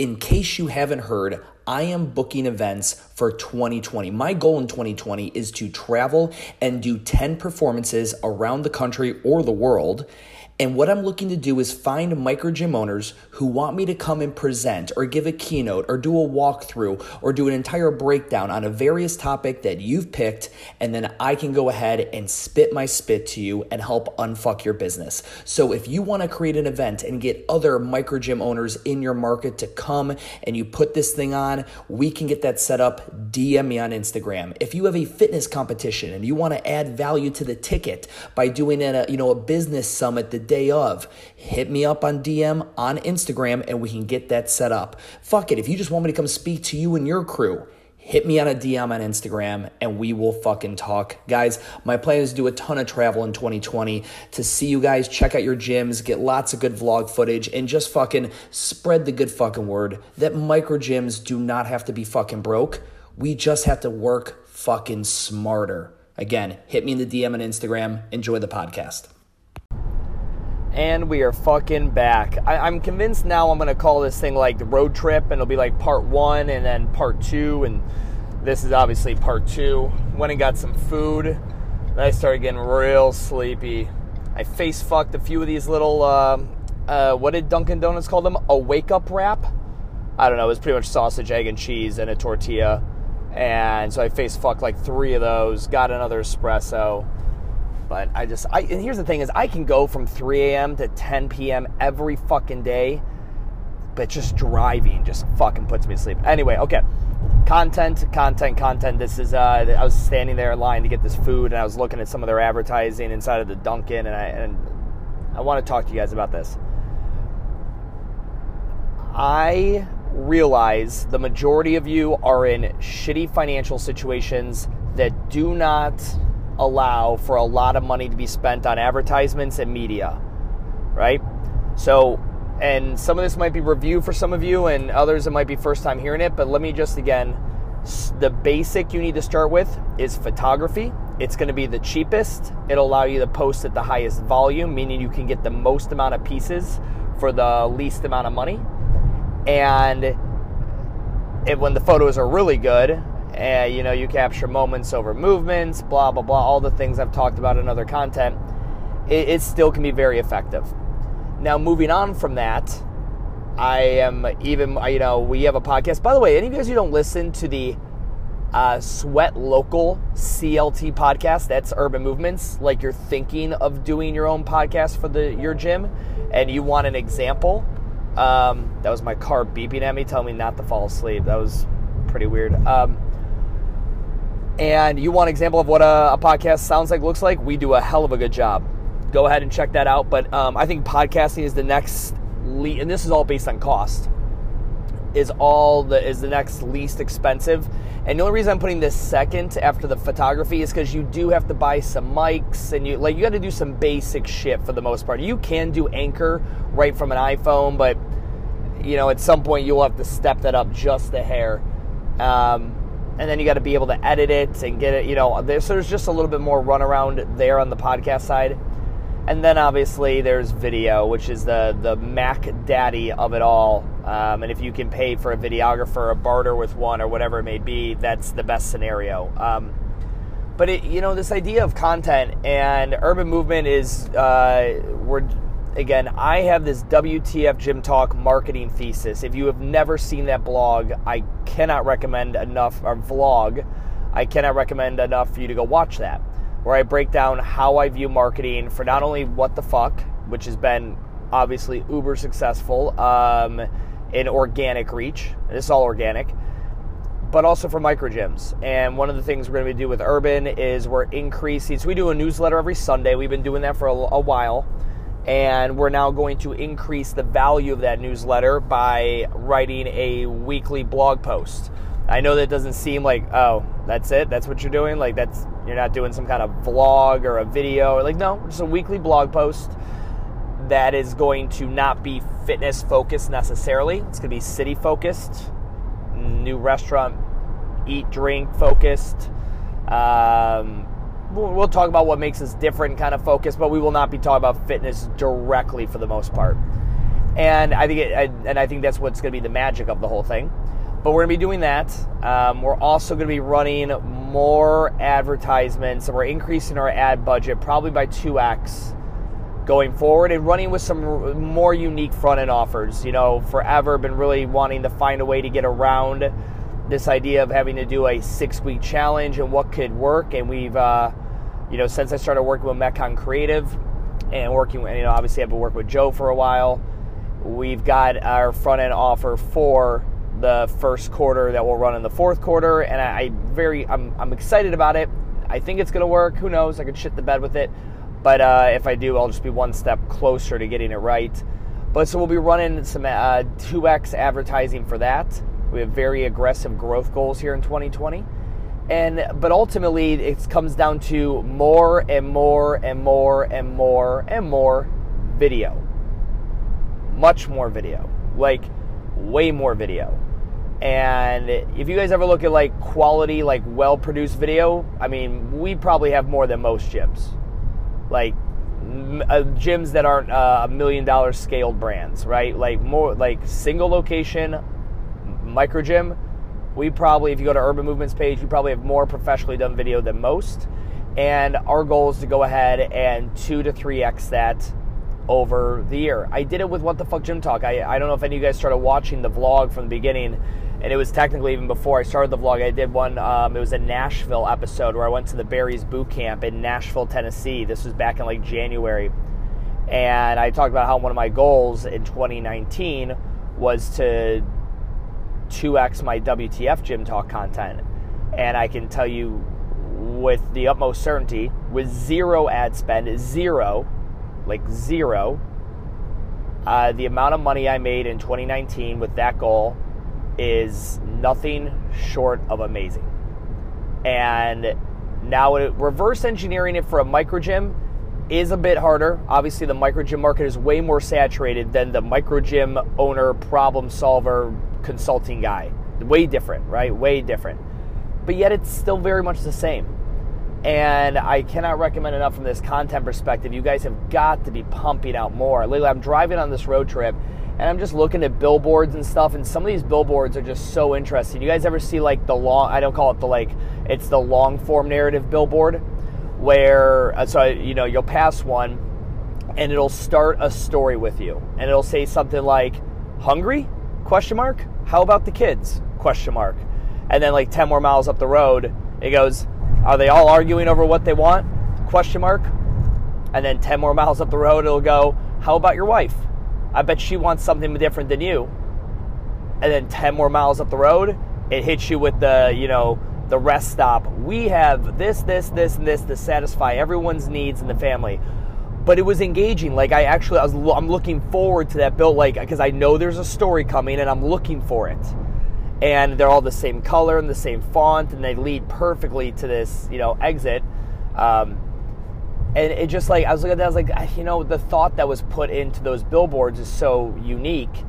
in case you haven't heard, I am booking events for 2020. My goal in 2020 is to travel and do 10 performances around the country or the world and what I'm looking to do is find micro gym owners who want me to come and present or give a keynote or do a walkthrough or do an entire breakdown on a various topic that you've picked. And then I can go ahead and spit my spit to you and help unfuck your business. So if you want to create an event and get other micro gym owners in your market to come and you put this thing on, we can get that set up. DM me on Instagram. If you have a fitness competition and you want to add value to the ticket by doing a, you know, a business summit the day of, hit me up on DM on Instagram and we can get that set up. Fuck it. If you just want me to come speak to you and your crew, hit me on a DM on Instagram and we will fucking talk. Guys, my plan is to do a ton of travel in 2020 to see you guys, check out your gyms, get lots of good vlog footage, and just fucking spread the good fucking word that micro gyms do not have to be fucking broke. We just have to work fucking smarter. Again, hit me in the DM on Instagram. Enjoy the podcast. And we are fucking back. I, am convinced now I'm gonna call this thing like the road trip, and it'll be like part one and then part two, and this is obviously part two. Went and got some food. Then I started getting real sleepy. I face fucked a few of these little, uh, uh, what did Dunkin' Donuts call them? A wake up wrap? I don't know. It was pretty much sausage, egg, and cheese and a tortilla. And so I face fucked like three of those. Got another espresso but I just, I, and here's the thing is I can go from 3 a.m. to 10 p.m. every fucking day, but just driving just fucking puts me to sleep. Anyway, okay. Content, content, content. This is, uh, I was standing there in line to get this food and I was looking at some of their advertising inside of the Dunkin' and I, and I want to talk to you guys about this. I realize the majority of you are in shitty financial situations that do not allow for a lot of money to be spent on advertisements and media, right? So, and some of this might be review for some of you, and others it might be first time hearing it, but let me just again the basic you need to start with is photography. It's going to be the cheapest. It'll allow you to post at the highest volume, meaning you can get the most amount of pieces for the least amount of money. And when the photos are really good, and you know you capture moments over movements blah blah blah all the things i've talked about in other content. It, it, still can be very effective. Now moving on from that i am even you know we have a podcast. By the way any of you guys who don't listen to the uh, sweat local clt podcast that's urban movements like you're thinking of doing your own podcast for the your gym and you want an example um, that was my car beeping at me telling me not to fall asleep. That was pretty weird. Um, and you want an example of what a, a, podcast sounds like, looks like, we do a hell of a good job. Go ahead and check that out. But um, I think podcasting is the next, le- and this is all based on cost, is all the is the next least expensive. And the only reason I'm putting this second after the photography is because you do have to buy some mics and you like you got to do some basic shit for the most part. You can do Anchor right from an iPhone, but you know at some point you'll have to step that up just a hair. Um, and then you got to be able to edit it and get it. You know, there's, there's just a little bit more runaround there on the podcast side. And then obviously there's video, which is the the Mac Daddy of it all. Um, and if you can pay for a videographer, a barter with one, or whatever it may be, that's the best scenario. Um, but it, you know, this idea of content and urban movement is uh, we're again, I have this WTF Gym Talk marketing thesis. If you have never seen that blog, I cannot recommend enough, or vlog, I cannot recommend enough for you to go watch that, where I break down how I view marketing for not only what the fuck, which has been obviously uber successful um, in organic reach. This is all organic. But also for micro gyms. And one of the things we're going to do with Urban is we're increasing. So we do a newsletter every Sunday. We've been doing that for a, a while and we're now going to increase the value of that newsletter by writing a weekly blog post. I know that doesn't seem like, oh, that's it, that's what you're doing. Like, that's you're not doing some kind of vlog or a video. Like, no, just a weekly blog post that is going to not be fitness focused necessarily. It's going to be city focused, new restaurant, eat, drink focused. Um, we'll talk about what makes us different kind of focus, but we will not be talking about fitness directly for the most part. and I think it, and I think that's what's going to be the magic of the whole thing. But we're going to be doing that. Um, we're also going to be running more advertisements, we're increasing our ad budget probably by two x going forward, and running with some more unique front end offers. You know, forever been really wanting to find a way to get around this idea of having to do a six week challenge and what could work, and we've. Uh, you know, since I started working with Metcon Creative and working, with, you know, obviously I've been working with Joe for a while We've got our front end offer for the first quarter that will run in the fourth quarter, and I, I very I'm, I'm excited about it. I think it's going to work. Who knows? I could shit the bed with it, but uh, if I do, I'll just be one step closer to getting it right. But so we'll be running some uh, 2x advertising for that. We have very aggressive growth goals here in 2020. And but ultimately it comes down to more and more and more and more and more video much more video, like way more video. And if you guys ever look at like quality, like well produced video, I mean, we probably have more than most gyms. Like uh, gyms that aren't uh, a million dollar scaled brands, right? Like more like single location micro gym. We probably, if you go to Urban Movements page, we probably have more professionally done video than most. And our goal is to go ahead and two to three x that over the year. I did it with What the Fuck Gym Talk. I, I don't know if any of you guys started watching the vlog from the beginning, and it was technically even before I started the vlog. I did one, um, it was a Nashville episode where I went to the Barry's boot camp in Nashville, Tennessee. This was back in like January. And I talked about how one of my goals in 2019 was to 2x my WTF Gym Talk content. And I can tell you with the utmost certainty, with zero ad spend, zero, like zero. Uh, the amount of money I made in 2019 with that goal is nothing short of amazing. And now, reverse engineering it for a micro gym is a bit harder. Obviously, the micro gym market is way more saturated than the micro gym owner, problem solver, consulting guy. Way different, right? Way different. But yet, it's still very much the same. And I cannot recommend enough from this content perspective. You guys have got to be pumping out more. Lately, I'm driving on this road trip and I'm just looking at billboards and stuff, and some of these billboards are just so interesting. You guys ever see like the long, I don't call it the like, it's the long form narrative billboard where, uh, so you know, you'll pass one and it'll start a story with you and it'll say something like, hungry? Question mark. How about the kids? Question mark. And then like 10 more miles up the road, it goes, are they all arguing over what they want? Question mark. And then 10 more miles up the road, it'll go, How about your wife? I bet she wants something different than you. And then 10 more miles up the road, it hits you with the, you know, the rest stop. We have this, this, this, and this to satisfy everyone's needs in the family. But it was engaging. Like I actually, I was, I'm looking forward to that bill, like because I know there's a story coming, and I'm looking for it and they're all the same color and the same font, and they lead perfectly to this, you know, exit. Um, and it just like I was looking at that, I was like, you know, the thought that was put into those billboards is so unique.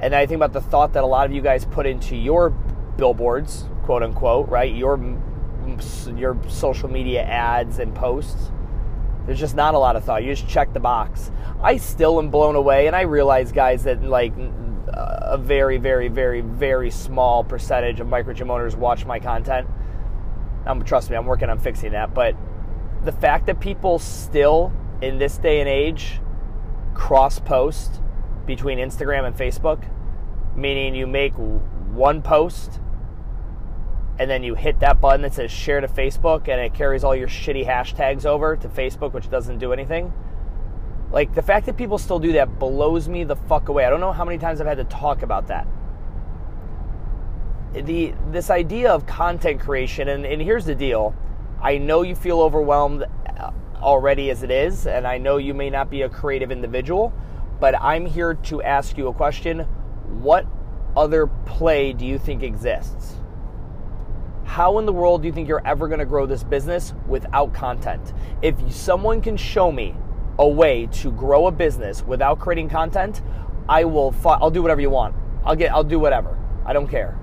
And I think about the thought that a lot of you guys put into your billboards, quote unquote, right? Your your social media ads and posts. There's just not a lot of thought. You just check the box. I still am blown away, and I realize, guys, that like a very, very, very, very small percentage of micro gym owners watch my content. Um, trust me, I'm working on fixing that. But the fact that people still, in this day and age, cross post between Instagram and Facebook, meaning you make one post and then you hit that button that says share to Facebook and it carries all your shitty hashtags over to Facebook, which doesn't do anything like the fact that people still do that blows me the fuck away. I don't know how many times I've had to talk about that. The this idea of content creation, and, and here's the deal. I know you feel overwhelmed uh, already as it is, and I know you may not be a creative individual, but I'm here to ask you a question. What other play do you think exists? How in the world do you think you're ever going to grow this business without content? If someone can show me a way to grow a business without creating content, I will. I'll do whatever you want. I'll get. I'll do whatever. I don't care.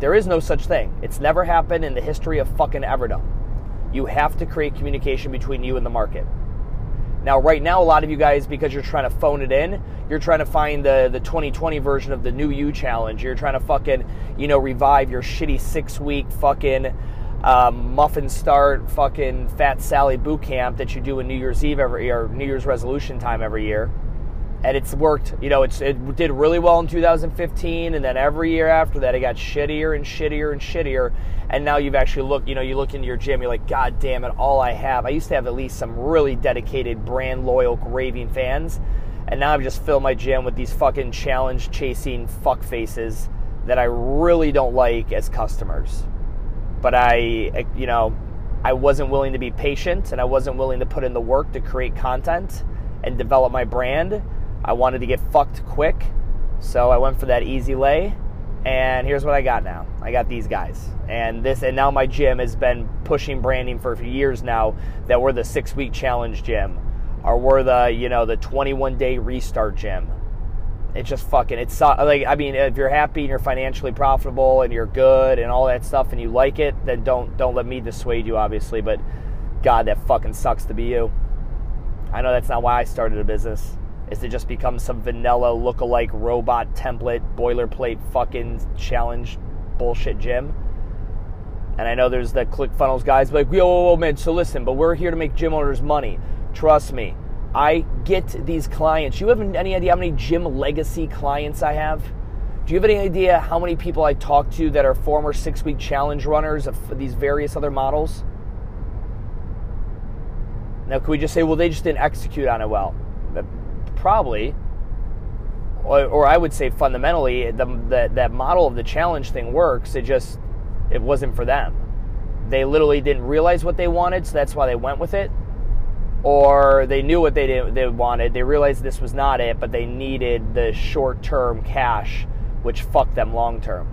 There is no such thing. It's never happened in the history of fucking everdom. You have to create communication between you and the market. Now, right now, a lot of you guys, because you're trying to phone it in, you're trying to find the, the 2020 version of the new you challenge. You're trying to fucking, you know, revive your shitty six week fucking um, muffin start fucking Fat Sally boot camp that you do in New Year's Eve every year, New Year's resolution time every year. And it's worked, you know, it's, it did really well in 2015, and then every year after that, it got shittier and shittier and shittier. And now you've actually looked, you know, you look into your gym, you're like, God damn it, all I have. I used to have at least some really dedicated, brand loyal, raving fans. And now I've just filled my gym with these fucking challenge chasing fuck faces that I really don't like as customers. But I, you know, I wasn't willing to be patient and I wasn't willing to put in the work to create content and develop my brand. I wanted to get fucked quick. So I went for that easy lay and here's what I got now. I got these guys. And this and now my gym has been pushing branding for a few years now that we're the 6 week challenge gym or we're the, you know, the 21 day restart gym. It's just fucking it's like I mean if you're happy and you're financially profitable and you're good and all that stuff and you like it, then don't don't let me dissuade you obviously, but god that fucking sucks to be you. I know that's not why I started a business is to just become some vanilla look-alike robot template boilerplate fucking challenge bullshit gym. And I know there's the ClickFunnels guys like, yo, man, so listen, but we're here to make gym owners money. Trust me, I get these clients. You have any idea how many gym legacy clients I have? Do you have any idea how many people I talk to that are former six week challenge runners of these various other models? Now, can we just say, well, they just didn't execute on it well? Probably, or, or I would say fundamentally, the, the, that model of the challenge thing works. It just, it wasn't for them. They literally didn't realize what they wanted, so that's why they went with it. Or they knew what they, did, they wanted, they realized this was not it, but they needed the short term cash, which fucked them long term.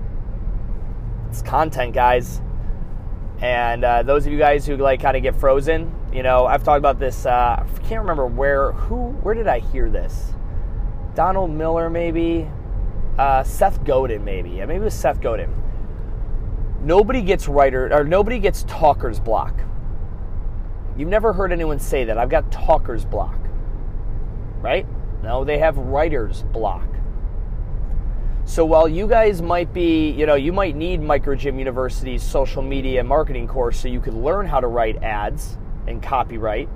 It's content, guys. And uh, those of you guys who like kind of get frozen, you know, I've talked about this. Uh, I can't remember where, who, where did I hear this? Donald Miller, maybe. Uh, Seth Godin, maybe. Yeah, maybe it was Seth Godin. Nobody gets writer or nobody gets talker's block. You've never heard anyone say that. I've got talker's block, right? No, they have writer's block. So while you guys might be, you know, you might need Microgym University's social media marketing course so you could learn how to write ads and copyright.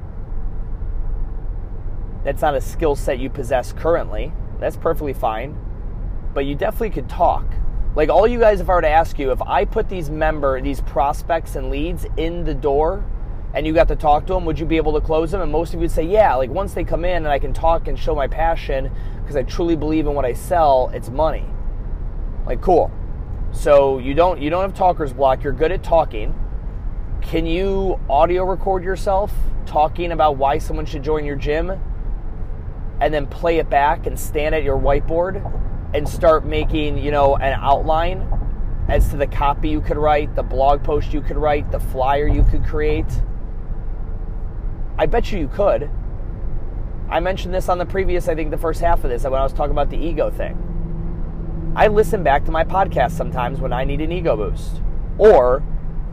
That's not a skill set you possess currently. That's perfectly fine. But you definitely could talk. Like all you guys, if I were to ask you, if I put these member, these prospects and leads in the door and you got to talk to them, would you be able to close them? And most of you would say, yeah, like once they come in and I can talk and show my passion because I truly believe in what I sell, it's money. Like cool. So you don't you don't have talker's block, you're good at talking. Can you audio record yourself talking about why someone should join your gym and then play it back and stand at your whiteboard and start making, you know, an outline as to the copy you could write, the blog post you could write, the flyer you could create? I bet you you could. I mentioned this on the previous, I think the first half of this, when I was talking about the ego thing. I listen back to my podcast sometimes when I need an ego boost. Or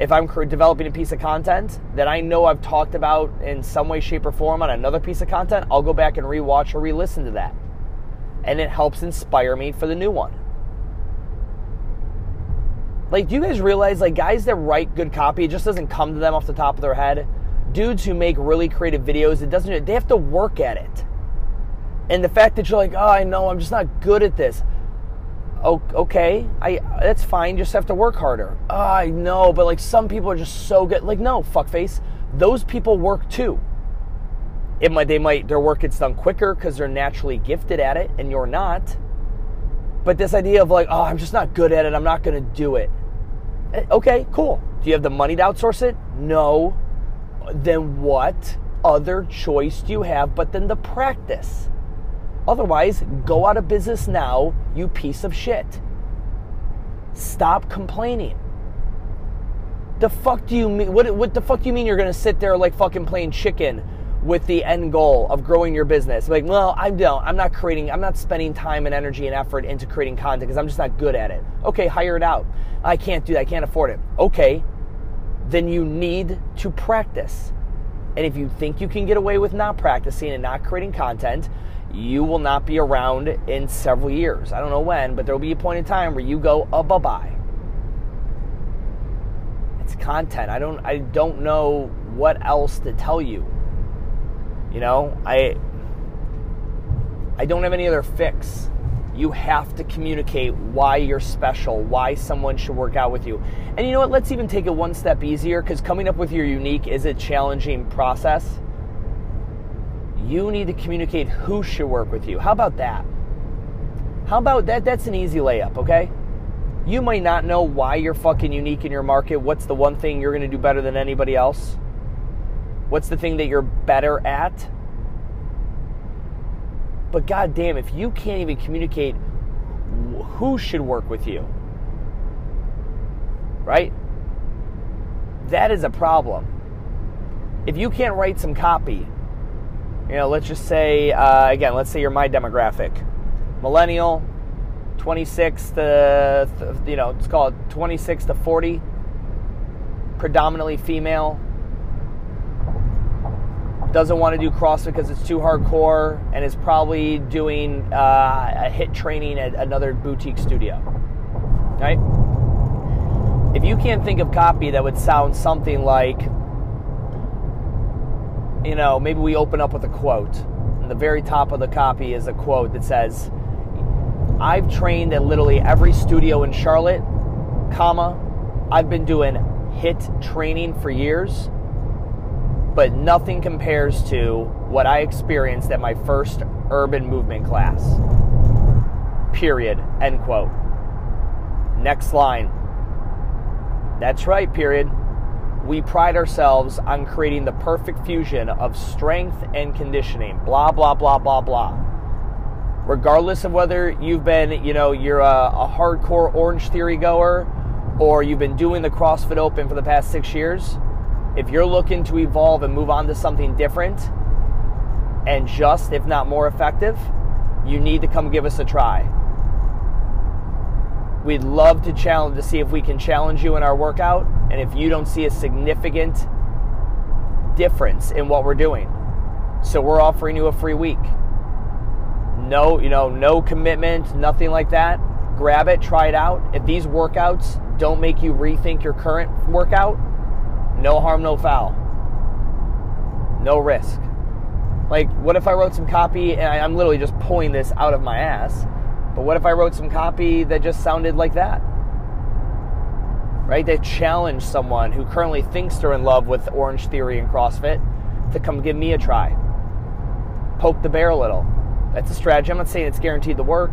if I'm developing a piece of content that I know I've talked about in some way, shape, or form on another piece of content, I'll go back and rewatch or re listen to that. And it helps inspire me for the new one. Like, do you guys realize, like, guys that write good copy, it just doesn't come to them off the top of their head? Dudes who make really creative videos, it doesn't, they have to work at it. And the fact that you're like, oh, I know, I'm just not good at this okay, I that's fine. Just have to work harder. Oh, I know, but like some people are just so good. Like no, fuckface. Those people work too. It might they might their work gets done quicker because they're naturally gifted at it, and you're not. But this idea of like, oh, I'm just not good at it. I'm not going to do it. Eh, okay, cool. Do you have the money to outsource it? No. Then what other choice do you have but then the practice? Otherwise, go out of business now, you piece of shit. Stop complaining. The fuck do you mean? What, what the fuck do you mean you're gonna sit there like fucking playing chicken with the end goal of growing your business? Like, well, I don't. I'm not creating. I'm not spending time and energy and effort into creating content because I'm just not good at it. Okay, hire it out. I can't do that. I can't afford it. Okay, then you need to practice. And if you think you can get away with not practicing and not creating content, you will not be around in several years. I don't know when, but there will be a point in time where you go, oh, bye bye. It's content. I don't, I don't know what else to tell you. You know, I, I don't have any other fix. You have to communicate why you're special, why someone should work out with you. And you know what? Let's even take it one step easier because coming up with your unique is a challenging process. You need to communicate who should work with you. How about that? How about that? That's an easy layup, okay? You might not know why you're fucking unique in your market. What's the one thing you're going to do better than anybody else? What's the thing that you're better at? But goddamn, if you can't even communicate who should work with you, right? That is a problem. If you can't write some copy, you know, let's just say, uh, again, let's say you're my demographic millennial, 26 to, you know, it's called 26 to 40, predominantly female, doesn't want to do CrossFit because it's too hardcore, and is probably doing uh, a HIIT training at another boutique studio. Right? If you can't think of copy that would sound something like, you know, maybe we open up with a quote. And the very top of the copy is a quote that says, I've trained at literally every studio in Charlotte, comma, I've been doing HIIT training for years but nothing compares to what I experienced at my first urban movement class. Period. End quote. Next line. That's right, period. We pride ourselves on creating the perfect fusion of strength and conditioning. Blah, blah, blah, blah, blah. Regardless of whether you've been, you know, you're a, a hardcore Orange Theory goer or you've been doing the CrossFit Open for the past six years, if you're looking to evolve and move on to something different and just, if not more effective, you need to come give us a try. We'd love to challenge to see if we can challenge you in our workout and if you don't see a significant difference in what we're doing. So we're offering you a free week. No, you know, no commitment, nothing like that. Grab it, try it out. If these workouts don't make you rethink your current workout, no harm, no foul. No risk. Like, what if I wrote some copy and I, I'm literally just pulling this out of my ass? But what if I wrote some copy that just sounded like that? Right? That challenged someone who currently thinks they're in love with Orange Theory and CrossFit to come give me a try. Poke the bear a little. That's a strategy. I'm not saying it's guaranteed to work,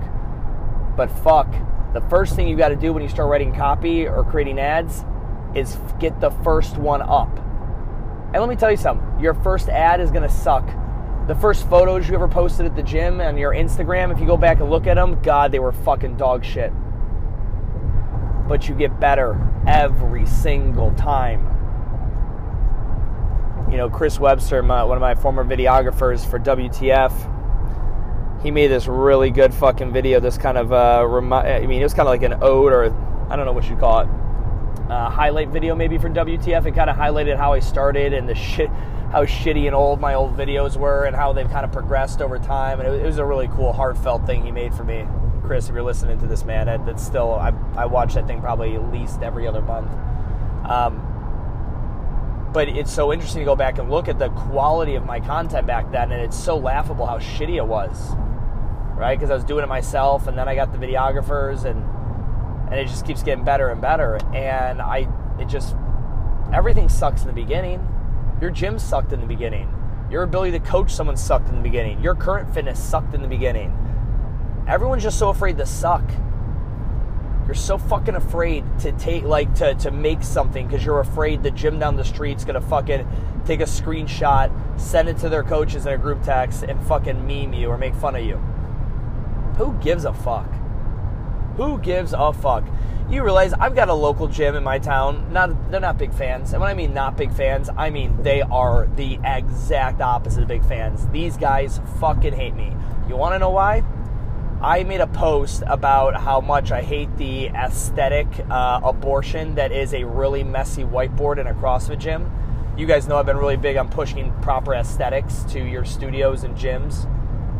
but fuck. The first thing you got to do when you start writing copy or creating ads is get the first one up. And let me tell you something your first ad is going to suck. The first photos you ever posted at the gym on your Instagram, if you go back and look at them, God, they were fucking dog shit. But you get better every single time. You know, Chris Webster, my, one of my former videographers for WTF, he made this really good fucking video. This kind of, uh, remi- I mean, it was kind of like an ode or I don't know what you call it uh, highlight video maybe for WTF. It kind of highlighted how I started and the shit, how shitty and old my old videos were, and how they've kind of progressed over time. And it, it was a really cool, heartfelt thing he made for me. Chris, if you're listening to this, man, that, that's still I, I watch that thing probably at least every other month. Um, but it's so interesting to go back and look at the quality of my content back then, and it's so laughable how shitty it was, right? Because I was doing it myself, and then I got the videographers and and it just keeps getting better and better. And I, it just, everything sucks in the beginning. Your gym sucked in the beginning. Your ability to coach someone sucked in the beginning. Your current fitness sucked in the beginning. Everyone's just so afraid to suck. You're so fucking afraid to take, like, to, to make something because you're afraid the gym down the street's gonna fucking take a screenshot, send it to their coaches in a group text, and fucking meme you or make fun of you. Who gives a fuck? Who gives a fuck? You realize I've got a local gym in my town. Not they're not big fans. And when I mean not big fans, I mean they are the exact opposite of big fans. These guys fucking hate me. You want to know why? I made a post about how much I hate the aesthetic uh, abortion that is a really messy whiteboard in a CrossFit gym. you guys know I've been really big on pushing proper aesthetics to your studios and gyms.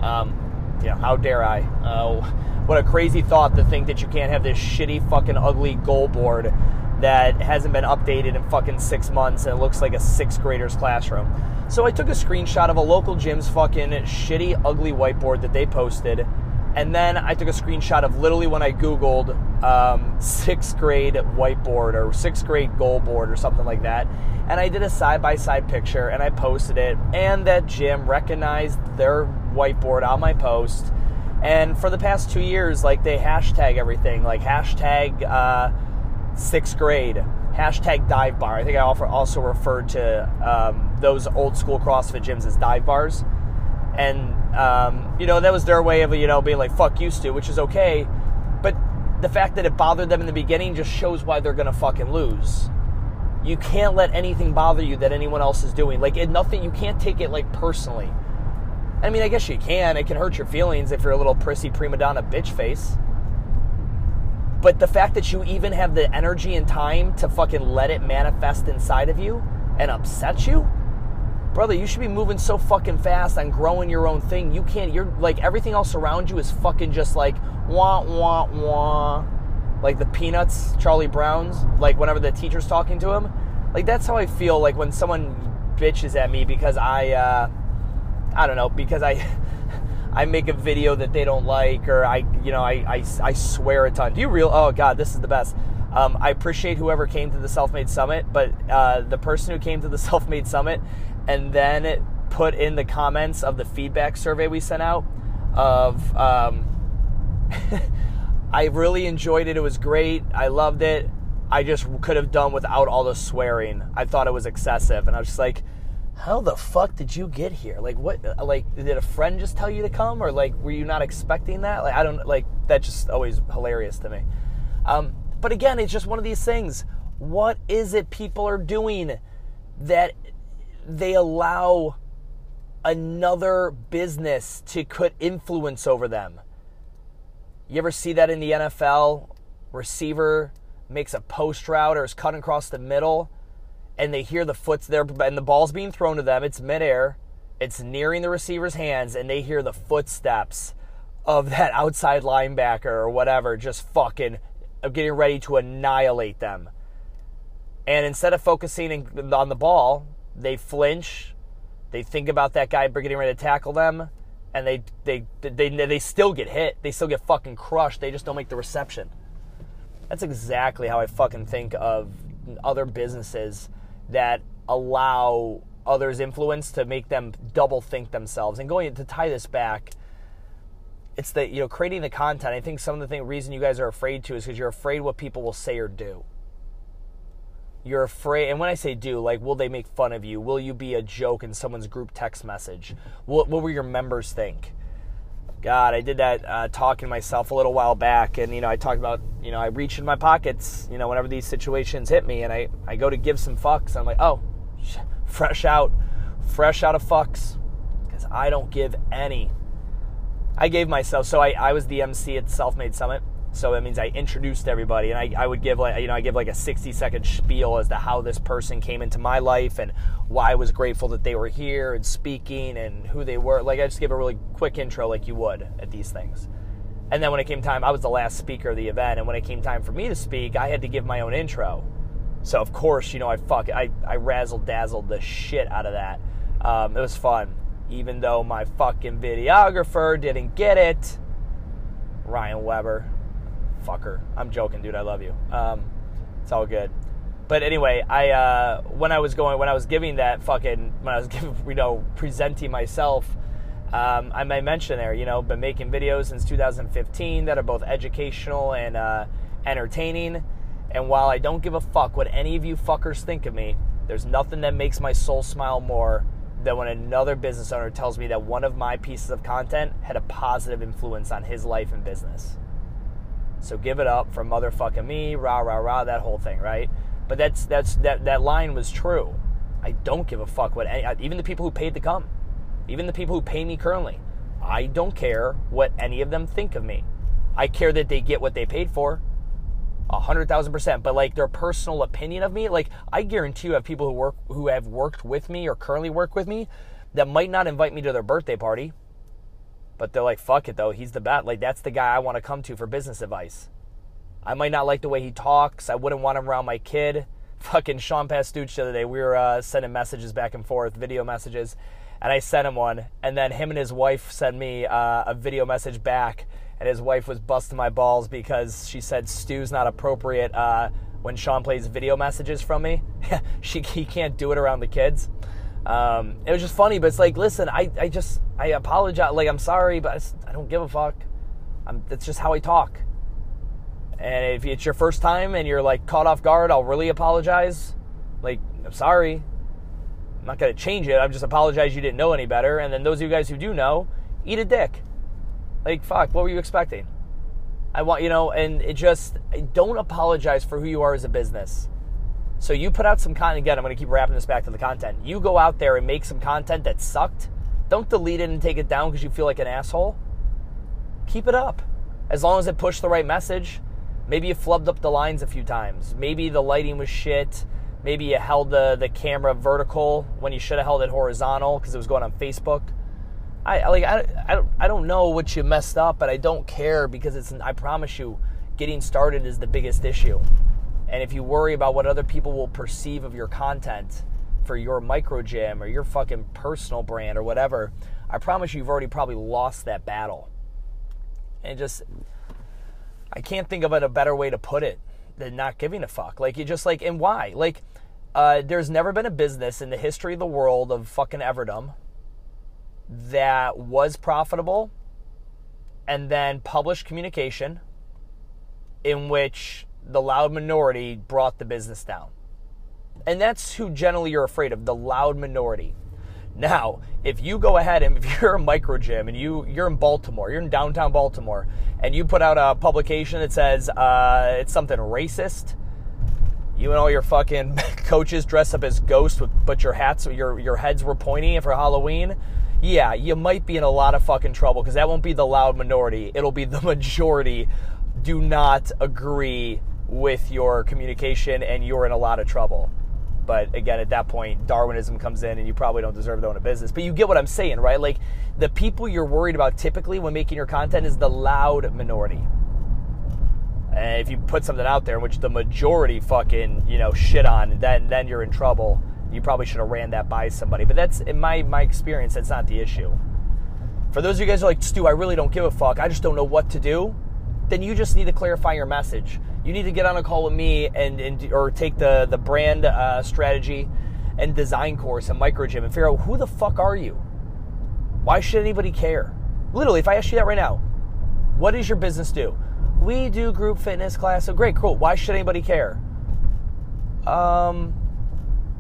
Um, know, how dare I? Uh, what a crazy thought to think that you can't have this shitty, fucking ugly goal board that hasn't been updated in fucking six months and it looks like a sixth grader's classroom. So I took a screenshot of a local gym's fucking shitty, ugly whiteboard that they posted. And then I took a screenshot of literally when I Googled um, sixth grade whiteboard or sixth grade goal board or something like that. And I did a side by side picture and I posted it. And that gym recognized their whiteboard on my post. And for the past two years, like they hashtag everything, like hashtag uh, sixth grade, hashtag dive bar. I think I also referred to um, those old school CrossFit gyms as dive bars. And, um, you know, that was their way of, you know, being like, fuck you, Stu, which is okay. But the fact that it bothered them in the beginning just shows why they're going to fucking lose. You can't let anything bother you that anyone else is doing. Like, it, nothing, you can't take it, like, personally. I mean, I guess you can. It can hurt your feelings if you're a little prissy prima donna bitch face. But the fact that you even have the energy and time to fucking let it manifest inside of you and upset you, brother, you should be moving so fucking fast on growing your own thing. You can't, you're like everything else around you is fucking just like wah, wah, wah. Like the Peanuts, Charlie Brown's, like whenever the teacher's talking to him. Like that's how I feel like when someone bitches at me because I, uh, I don't know, because I. I make a video that they don't like, or I, you know, I, I, I swear a ton. Do you real? Oh God, this is the best. Um, I appreciate whoever came to the Self Made Summit, but uh, the person who came to the Self Made Summit and then put in the comments of the feedback survey we sent out of um, I really enjoyed it. It was great. I loved it. I just could have done without all the swearing. I thought it was excessive, and I was just like, how the fuck did you get here? Like what like did a friend just tell you to come or like were you not expecting that? Like I don't like that just always hilarious to me. Um, but again, it's just one of these things. What is it people are doing that they allow another business to put influence over them? You ever see that in the NFL? Receiver makes a post route or is cutting across the middle and they hear the foot's there and the ball's being thrown to them. It's midair. It's nearing the receiver's hands, and they hear the footsteps of that outside linebacker or whatever just fucking getting ready to annihilate them. And instead of focusing on the ball, they flinch. They think about that guy getting ready to tackle them, and they they they they still get hit. They still get fucking crushed. They just don't make the reception. That's exactly how I fucking think of other businesses that allow others' influence to make them double think themselves. And going to tie this back, it's that you know creating the content. I think some of the thing, reason you guys are afraid to is because you're afraid what people will say or do. You're afraid, and when I say do, like, will they make fun of you? Will you be a joke in someone's group text message? What, what will your members think? God, I did that uh, talking myself a little while back, and you know, I talked about you know, I reach in my pockets, you know, whenever these situations hit me, and I I go to give some fucks, I'm like, oh, fresh out, fresh out of fucks, because I don't give any. I gave myself, so I I was the MC at Self Made Summit, so that means I introduced everybody, and I, I would give like you know I give like a 60 second spiel as to how this person came into my life and why I was grateful that they were here and speaking and who they were. Like I just give a really quick intro like you would at these things. And then when it came time, I was the last speaker of the event, and when it came time for me to speak, I had to give my own intro. So of course, you know, I fuck I I razzle dazzled the shit out of that. Um, it was fun, even though my fucking videographer didn't get it. Ryan Weber fucker. I'm joking, dude. I love you. Um, it's all good. But anyway, I uh, when I was going when I was giving that fucking when I was giving you know presenting myself, um, I may mention there you know been making videos since 2015 that are both educational and uh, entertaining. And while I don't give a fuck what any of you fuckers think of me, there's nothing that makes my soul smile more than when another business owner tells me that one of my pieces of content had a positive influence on his life and business. So give it up for motherfucking me, rah rah rah, that whole thing, right? But that's that's that that line was true. I don't give a fuck what any, even the people who paid to come, even the people who pay me currently. I don't care what any of them think of me. I care that they get what they paid for. A hundred thousand percent. But like their personal opinion of me, like I guarantee you have people who work who have worked with me or currently work with me that might not invite me to their birthday party. But they're like, fuck it though, he's the best. Like that's the guy I want to come to for business advice. I might not like the way he talks. I wouldn't want him around my kid. Fucking Sean Pastuch the other day, we were uh, sending messages back and forth, video messages, and I sent him one, and then him and his wife sent me uh, a video message back and his wife was busting my balls because she said Stu's not appropriate uh, when Sean plays video messages from me. she he can't do it around the kids. Um, it was just funny, but it's like, listen, I, I just I apologize, like I'm sorry, but I don't give a fuck. I'm, that's just how I talk. And if it's your first time and you're like caught off guard, I'll really apologize. Like I'm sorry. I'm not gonna change it. I'm just apologize you didn't know any better. And then those of you guys who do know, eat a dick. Like, fuck, what were you expecting? I want, you know, and it just, don't apologize for who you are as a business. So you put out some content, again, I'm going to keep wrapping this back to the content. You go out there and make some content that sucked. Don't delete it and take it down because you feel like an asshole. Keep it up. As long as it pushed the right message. Maybe you flubbed up the lines a few times. Maybe the lighting was shit. Maybe you held the, the camera vertical when you should have held it horizontal because it was going on Facebook. I like I, I, don't, I don't know what you messed up, but I don't care because it's I promise you, getting started is the biggest issue. And if you worry about what other people will perceive of your content for your micro gym or your fucking personal brand or whatever, I promise you, you've already probably lost that battle. And just, I can't think of it a better way to put it than not giving a fuck. Like you just like, and why? Like, uh, there's never been a business in the history of the world of fucking Everdom that was profitable and then published communication in which the loud minority brought the business down. And that's who generally you're afraid of, the loud minority. Now, if you go ahead and if you're a micro gym and you you're in Baltimore, you're in downtown Baltimore, and you put out a publication that says uh, it's something racist, you and all your fucking coaches dress up as ghosts, with, but your hats, your your heads were pointy for Halloween yeah, you might be in a lot of fucking trouble because that won't be the loud minority. It'll be the majority do not agree with your communication and you're in a lot of trouble. But again, at that point, Darwinism comes in and you probably don't deserve to own a business. But you get what I'm saying, right? Like the people you're worried about typically when making your content is the loud minority. And if you put something out there which the majority fucking, you know, shit on, then then you're in trouble you probably should have ran that by somebody. But that's in my my experience, that's not the issue. For those of you guys who are like, Stu, I really don't give a fuck. I just don't know what to do. Then you just need to clarify your message. You need to get on a call with me and, and or take the the brand uh, strategy and design course and micro gym and figure out who the fuck are you. Why should anybody care? Literally, if I ask you that right now, what does your business do? We do group fitness class. So great, cool. Why should anybody care? Um,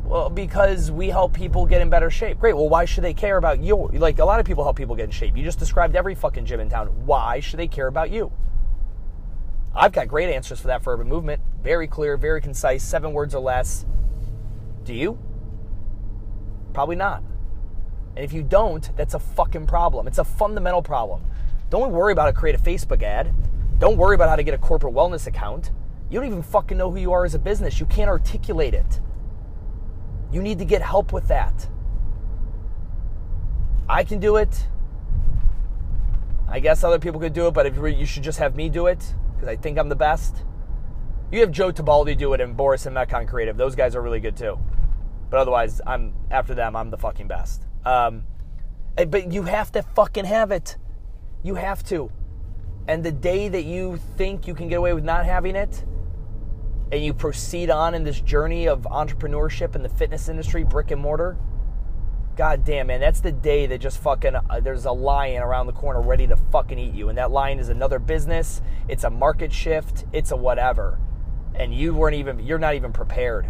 well, because we help people get in better shape. Great. Well, why should they care about you? Like a lot of people help people get in shape. You just described every fucking gym in town. Why should they care about you? I've got great answers for that for urban movement. Very clear, very concise, seven words or less. Do you? Probably not. And if you don't, that's a fucking problem. It's a fundamental problem. Don't worry about how to create a Facebook ad. Don't worry about how to get a corporate wellness account. You don't even fucking know who you are as a business. You can't articulate it. You need to get help with that. I can do it. I guess other people could do it, but you should just have me do it because I think I'm the best. You have Joe Tabaldi do it and Boris and Metcon Creative. Those guys are really good too. But otherwise, I'm after them. I'm the fucking best. Um, eh, but you have to fucking have it. You have to. And the day that you think you can get away with not having it, and you proceed on in this journey of entrepreneurship in the fitness industry, brick and mortar, god damn, man, that's the day that just fucking, uh, there's a lion around the corner ready to fucking eat you. And that lion is another business, it's a market shift, it's a whatever. And you weren't even, you're not even prepared.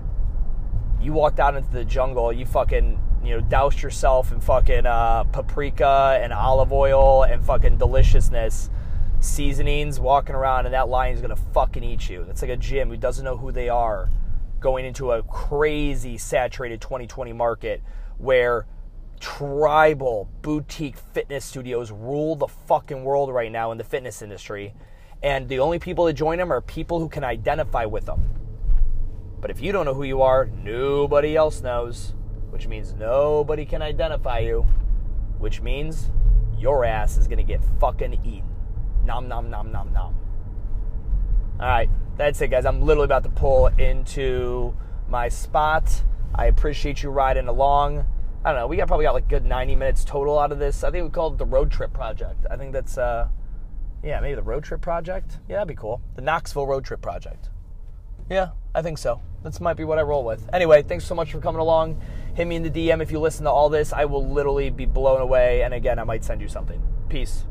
You walked out into the jungle, you fucking, you know, doused yourself in fucking uh, paprika and olive oil and fucking deliciousness seasonings, walking around, and that lion's gonna fucking eat you. That's like a gym who doesn't know who they are going into a crazy saturated 2020 market where tribal boutique fitness studios rule the fucking world right now in the fitness industry. And the only people that join them are people who can identify with them. But if you don't know who you are, nobody else knows, which means nobody can identify you, which means your ass is to get fucking eaten. Nom, nom, nom, nom, nom. All right, that's it, guys. I'm literally about to pull into my spot. I appreciate you riding along. I don't know. We got probably got like good 90 minutes total out of this. I think we called it the road trip project. I think that's, uh, yeah, maybe the road trip project. Yeah, that'd be cool. The Knoxville road trip project. Yeah, I think so. This might be what I roll with. Anyway, thanks so much for coming along. Hit me in the DM if you listen to all this. I will literally be blown away. And again, I might send you something. Peace.